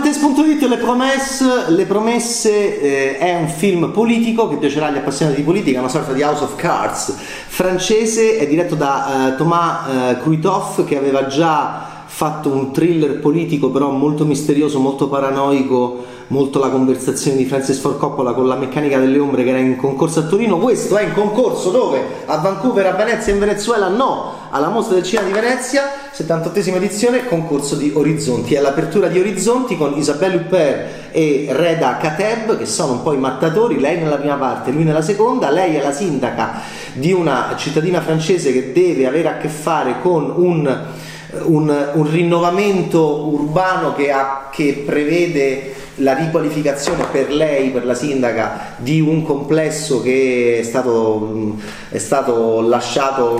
Bettes.it Le promesse, Le promesse eh, è un film politico che piacerà agli appassionati di politica, una sorta di House of Cards. Francese, è diretto da eh, Thomas eh, Kruithoff che aveva già fatto un thriller politico però molto misterioso, molto paranoico, molto la conversazione di Francis Ford Coppola con la meccanica delle ombre che era in concorso a Torino. Questo è in concorso dove? A Vancouver, a Venezia, in Venezuela? No, alla Mostra del Cinema di Venezia, 78esima edizione, concorso di Orizzonti. È l'apertura di Orizzonti con Isabelle Huppert e Reda Kateb che sono un po' i mattatori, lei nella prima parte, lui nella seconda. Lei è la sindaca di una cittadina francese che deve avere a che fare con un un, un rinnovamento urbano che, ha, che prevede la riqualificazione per lei, per la sindaca, di un complesso che è stato, è stato lasciato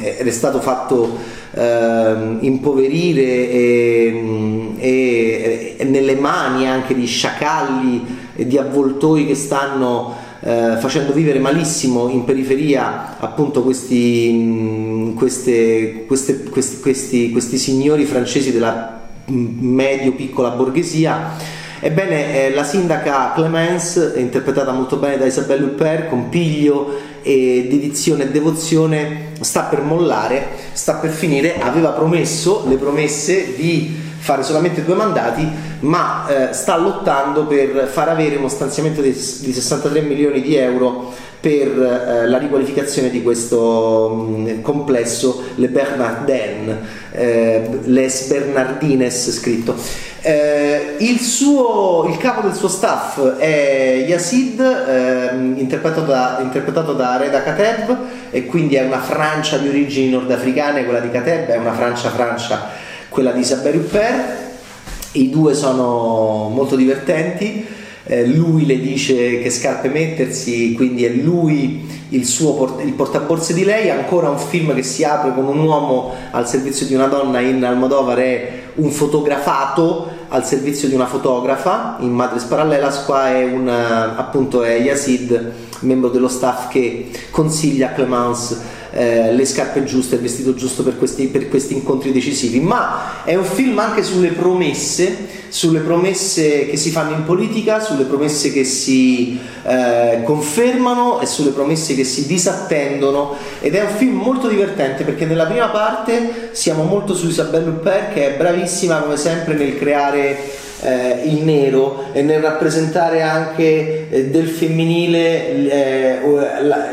ed è stato fatto eh, impoverire e, e, e, nelle mani anche di sciacalli e di avvoltoi che stanno eh, facendo vivere malissimo in periferia appunto questi, mh, queste, queste, questi, questi, questi signori francesi della medio-piccola borghesia. Ebbene, eh, la sindaca Clemence, interpretata molto bene da Isabelle Huppert, con piglio e dedizione e devozione, sta per mollare, sta per finire, aveva promesso le promesse di fare solamente due mandati, ma eh, sta lottando per far avere uno stanziamento di, di 63 milioni di euro per eh, la riqualificazione di questo mh, mm, complesso Le Bernardin, eh, Les Bernardines scritto. Eh, il, suo, il, capo del suo staff è Yazid, ehm, interpretato, da, interpretato da Reda Kateb, e quindi è una Francia di origini nordafricane, quella di Kateb è una Francia-Francia quella di Isabelle Huppert. I due sono molto divertenti. Eh, lui le dice che scarpe mettersi, quindi è lui il, suo port- il portaborse di lei. Ancora un film che si apre con un uomo al servizio di una donna in Almodovar è un fotografato al servizio di una fotografa in Madres Parallelas. Qua è un appunto è Yazid, membro dello staff che consiglia a Clemence eh, le scarpe giuste, il vestito giusto per questi, per questi, incontri decisivi, ma è un film anche sulle promesse, sulle promesse che si fanno in politica, sulle promesse che si eh, confermano e sulle promesse che si disattendono. Ed è un film molto divertente perché nella prima parte siamo molto su Isabelle Huppert che è bravissima come sempre nel creare eh, il nero e nel rappresentare anche eh, del femminile eh,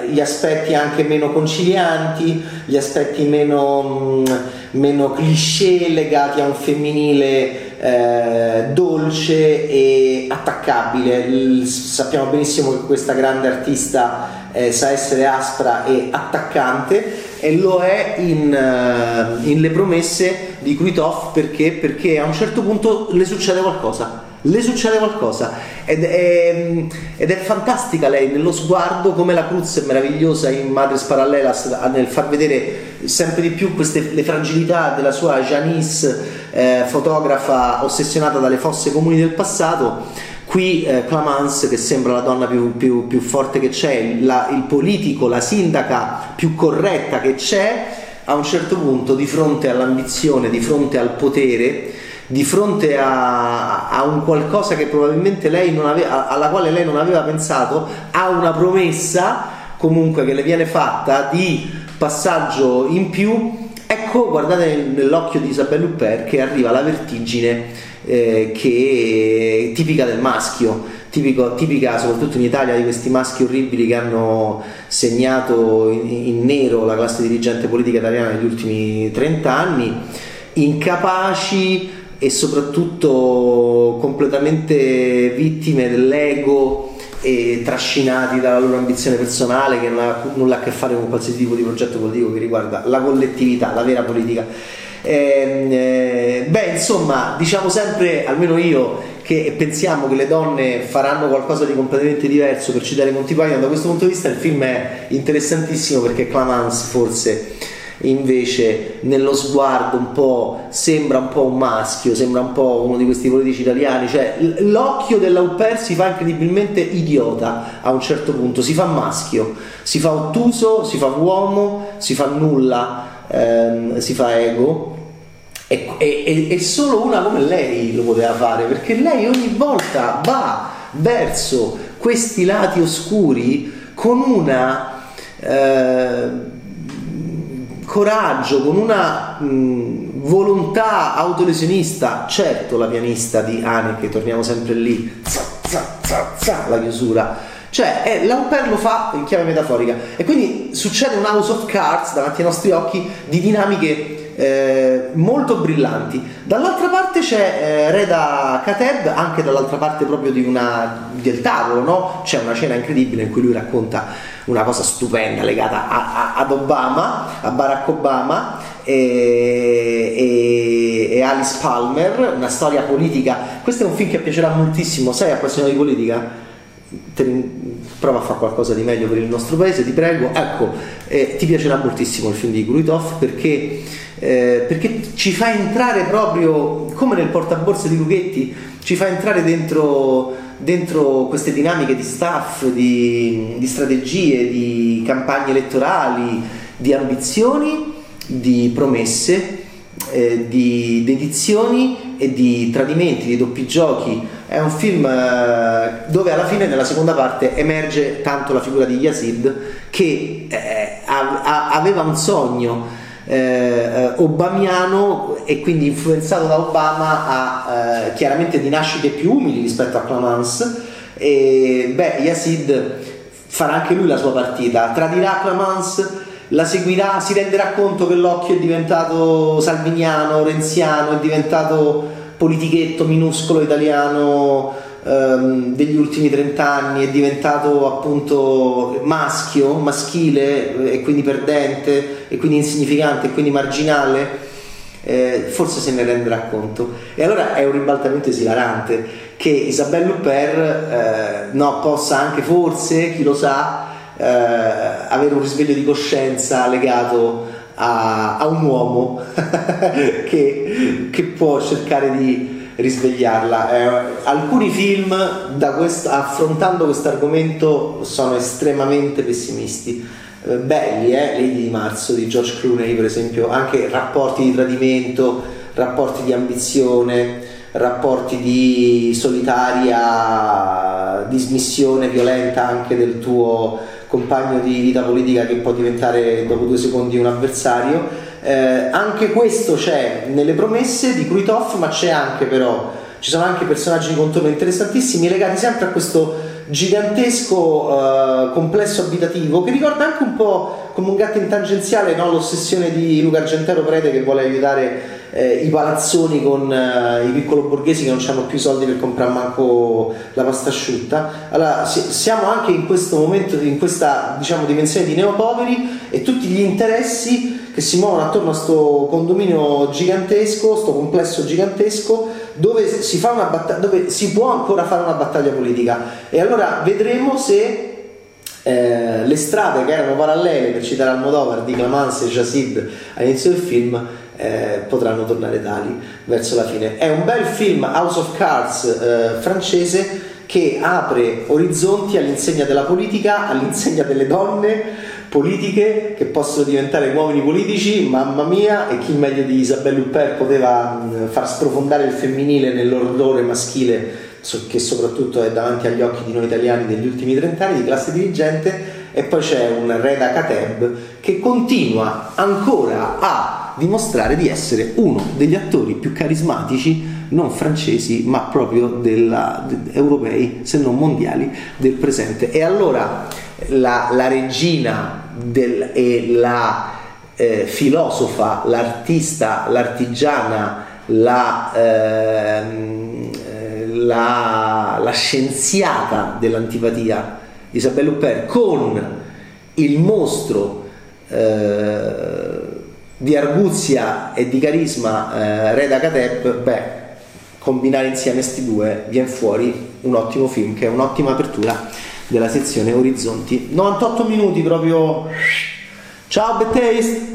gli aspetti anche meno concilianti, gli aspetti meno, mh, mm, meno cliché legati a un femminile eh, dolce e attaccabile. Il, sappiamo benissimo che questa grande artista eh, sa essere aspra e attaccante e lo è in, uh, in Le promesse di Kuitov perché? perché a un certo punto le succede qualcosa le succede qualcosa ed è, ed è, fantastica lei nello sguardo come la Cruz è meravigliosa in Madres Parallelas nel far vedere sempre di più queste, le fragilità della sua Janice eh, fotografa ossessionata dalle fosse comuni del passato Qui eh, Clamance, che sembra la donna più, più, più forte che c'è, la, il politico, la sindaca più corretta che c'è, a un certo punto, di fronte all'ambizione, di fronte al potere, di fronte a, a, un qualcosa che probabilmente lei non aveva, alla quale lei non aveva pensato, ha una promessa comunque che le viene fatta di passaggio in più. Ecco, guardate nell'occhio di Isabelle Huppert che arriva la vertigine eh, che è tipica del maschio, tipico, tipica soprattutto in Italia di questi maschi orribili che hanno segnato in, in nero la classe dirigente politica italiana negli ultimi 30 anni, incapaci e soprattutto completamente vittime dell'ego e trascinati dalla loro ambizione personale che non ha nulla a che fare con qualsiasi tipo di progetto politico che riguarda la collettività, la vera politica eh, eh, beh, insomma, diciamo sempre, almeno io, che pensiamo che le donne faranno qualcosa di completamente diverso per citare Monty Python, da questo punto di vista il film è interessantissimo perché Clamance forse invece nello sguardo un po' sembra un po' un maschio, sembra un po' uno di questi politici italiani, cioè l'occhio dell'Auper si fa incredibilmente idiota a un certo punto, si fa maschio, si fa ottuso, si fa uomo, si fa nulla, ehm, si fa ego e, e, e, solo una come lei lo poteva fare, perché lei ogni volta va verso questi lati oscuri con una eh, coraggio, con una mh, volontà autolesionista. Certo, la pianista di Haneke, torniamo sempre lì, za, za, za, la chiusura cioè, eh, lo fa in chiave metaforica e quindi succede un house of cards davanti ai nostri occhi di dinamiche eh, molto brillanti. Dall'altra parte c'è eh, Reda Kateb, anche dall'altra parte proprio una, del tavolo, no? C'è una scena incredibile in cui lui racconta una cosa stupenda legata a, a, ad Obama, a Barack Obama e, e, e, Alice Palmer, una storia politica. Questo è un film che piacerà moltissimo, sei appassionato di politica? Prova a fare qualcosa di meglio per il nostro paese, ti prego. Ecco, eh, ti piacerà moltissimo il film di Gruitov perché, eh, perché, ci fa entrare proprio, come nel portaborse di Lughetti, ci fa entrare dentro, dentro queste dinamiche di staff, di, di strategie, di campagne elettorali, di ambizioni, di promesse. Eh, di dedizioni e di tradimenti, di doppi giochi è un film eh, dove alla fine nella seconda parte emerge tanto la figura di Yazid che eh, aveva un sogno eh, eh, obamiano e quindi influenzato da Obama a eh, chiaramente di nascite più umili rispetto a Clamance e beh Yazid farà anche lui la sua partita. Tradirà Clamance la seguirà si renderà conto che l'occhio è diventato salviniano renziano è diventato politichetto minuscolo italiano ehm, degli ultimi trent'anni è diventato appunto maschio, maschile e quindi perdente e quindi insignificante e quindi marginale, eh, forse se ne renderà conto. E allora è un ribaltamento esilarante che Isabelle Huppert eh, no, possa anche forse, chi lo sa, eh, avere un risveglio di coscienza legato a, a un uomo che, che, può cercare di risvegliarla. Eh, alcuni film quest, affrontando questo argomento sono estremamente pessimisti. Eh, belli, eh? Lady di Marzo di George Clooney, per esempio, anche rapporti di tradimento, rapporti di ambizione, rapporti di solitaria dismissione violenta anche del tuo compagno di vita politica che può diventare dopo due secondi un avversario. Eh, anche questo c'è nelle promesse di Kruitov, ma c'è anche però, ci sono anche personaggi di contorno interessantissimi legati sempre a questo gigantesco uh, complesso abitativo che ricorda anche un po' come un gatto in tangenziale no? l'ossessione di Luca Argentero Prete che vuole aiutare eh, i palazzoni con eh, i piccolo borghesi che non hanno più soldi per comprare manco la pasta asciutta. Allora, siamo anche in questo momento, in questa diciamo, dimensione di neopoveri e tutti gli interessi che si muovono attorno a questo condominio gigantesco, questo complesso gigantesco, dove si, battag- dove si può ancora fare una battaglia politica. E allora vedremo se eh, le strade che erano parallele, per citare Almodovar, di Clamance e Jacid all'inizio del film, eh, potranno tornare tali verso la fine. È un bel film House of Cards eh, francese che apre orizzonti all'insegna della politica, all'insegna delle donne politiche che possono diventare uomini politici, mamma mia, e chi meglio di Isabelle Huppert poteva mh, far sprofondare il femminile nell'ordore maschile che soprattutto è davanti agli occhi di noi italiani degli ultimi trent'anni di classe dirigente e poi c'è un Reda Kateb che continua ancora a dimostrare di essere uno degli attori più carismatici non francesi ma proprio della, de, europei se non mondiali del presente. E allora la, la regina del, e la eh, filosofa l'artista l'artigiana la, eh, la, la scienziata dell'antipatia Isabelle Huppert con il mostro eh, di arguzia e di carisma eh, Reda Kateb, beh, combinare insieme questi due viene fuori un ottimo film che è un'ottima apertura della sezione Orizzonti. 98 minuti proprio. Ciao, Taste!